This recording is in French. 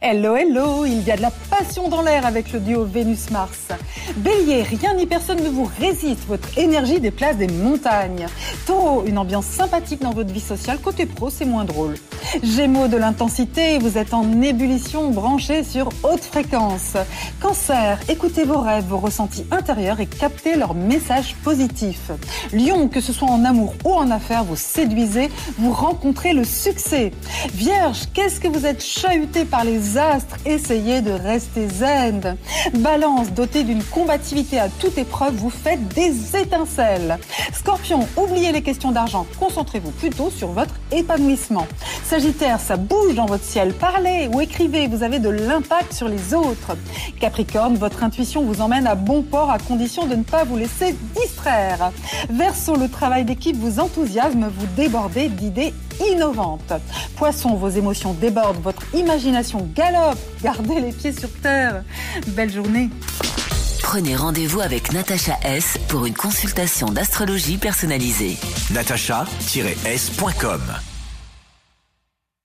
Hello, hello, il y a de la passion dans l'air avec le duo Vénus-Mars. Bélier, rien ni personne ne vous résiste, votre énergie déplace des montagnes. Taureau, une ambiance sympathique dans votre vie sociale, côté pro, c'est moins drôle. Gémeaux, de l'intensité, vous êtes en ébullition branchée sur haute fréquence. Cancer, écoutez vos rêves, vos ressentis intérieurs et captez leurs messages positifs. Lion, que ce soit en amour ou en affaires, vous séduisez, vous rencontrez le succès. Vierge, qu'est-ce que vous êtes chahuté par les astres, essayez de rester zen. Balance, doté d'une combativité à toute épreuve, vous faites des étincelles. Scorpion, oubliez les questions d'argent, concentrez-vous plutôt sur votre épanouissement. Sagittaire, ça bouge dans votre ciel, parlez ou écrivez, vous avez de l'impact sur les autres. Capricorne, votre intuition vous emmène à bon port à condition de ne pas vous laisser distraire. Verseau, le travail d'équipe vous enthousiasme, vous débordez d'idées innovantes. Poisson, vos émotions débordent, votre imagination galope, gardez les pieds sur terre. Belle journée. Prenez rendez-vous avec Natacha S pour une consultation d'astrologie personnalisée. natacha-s.com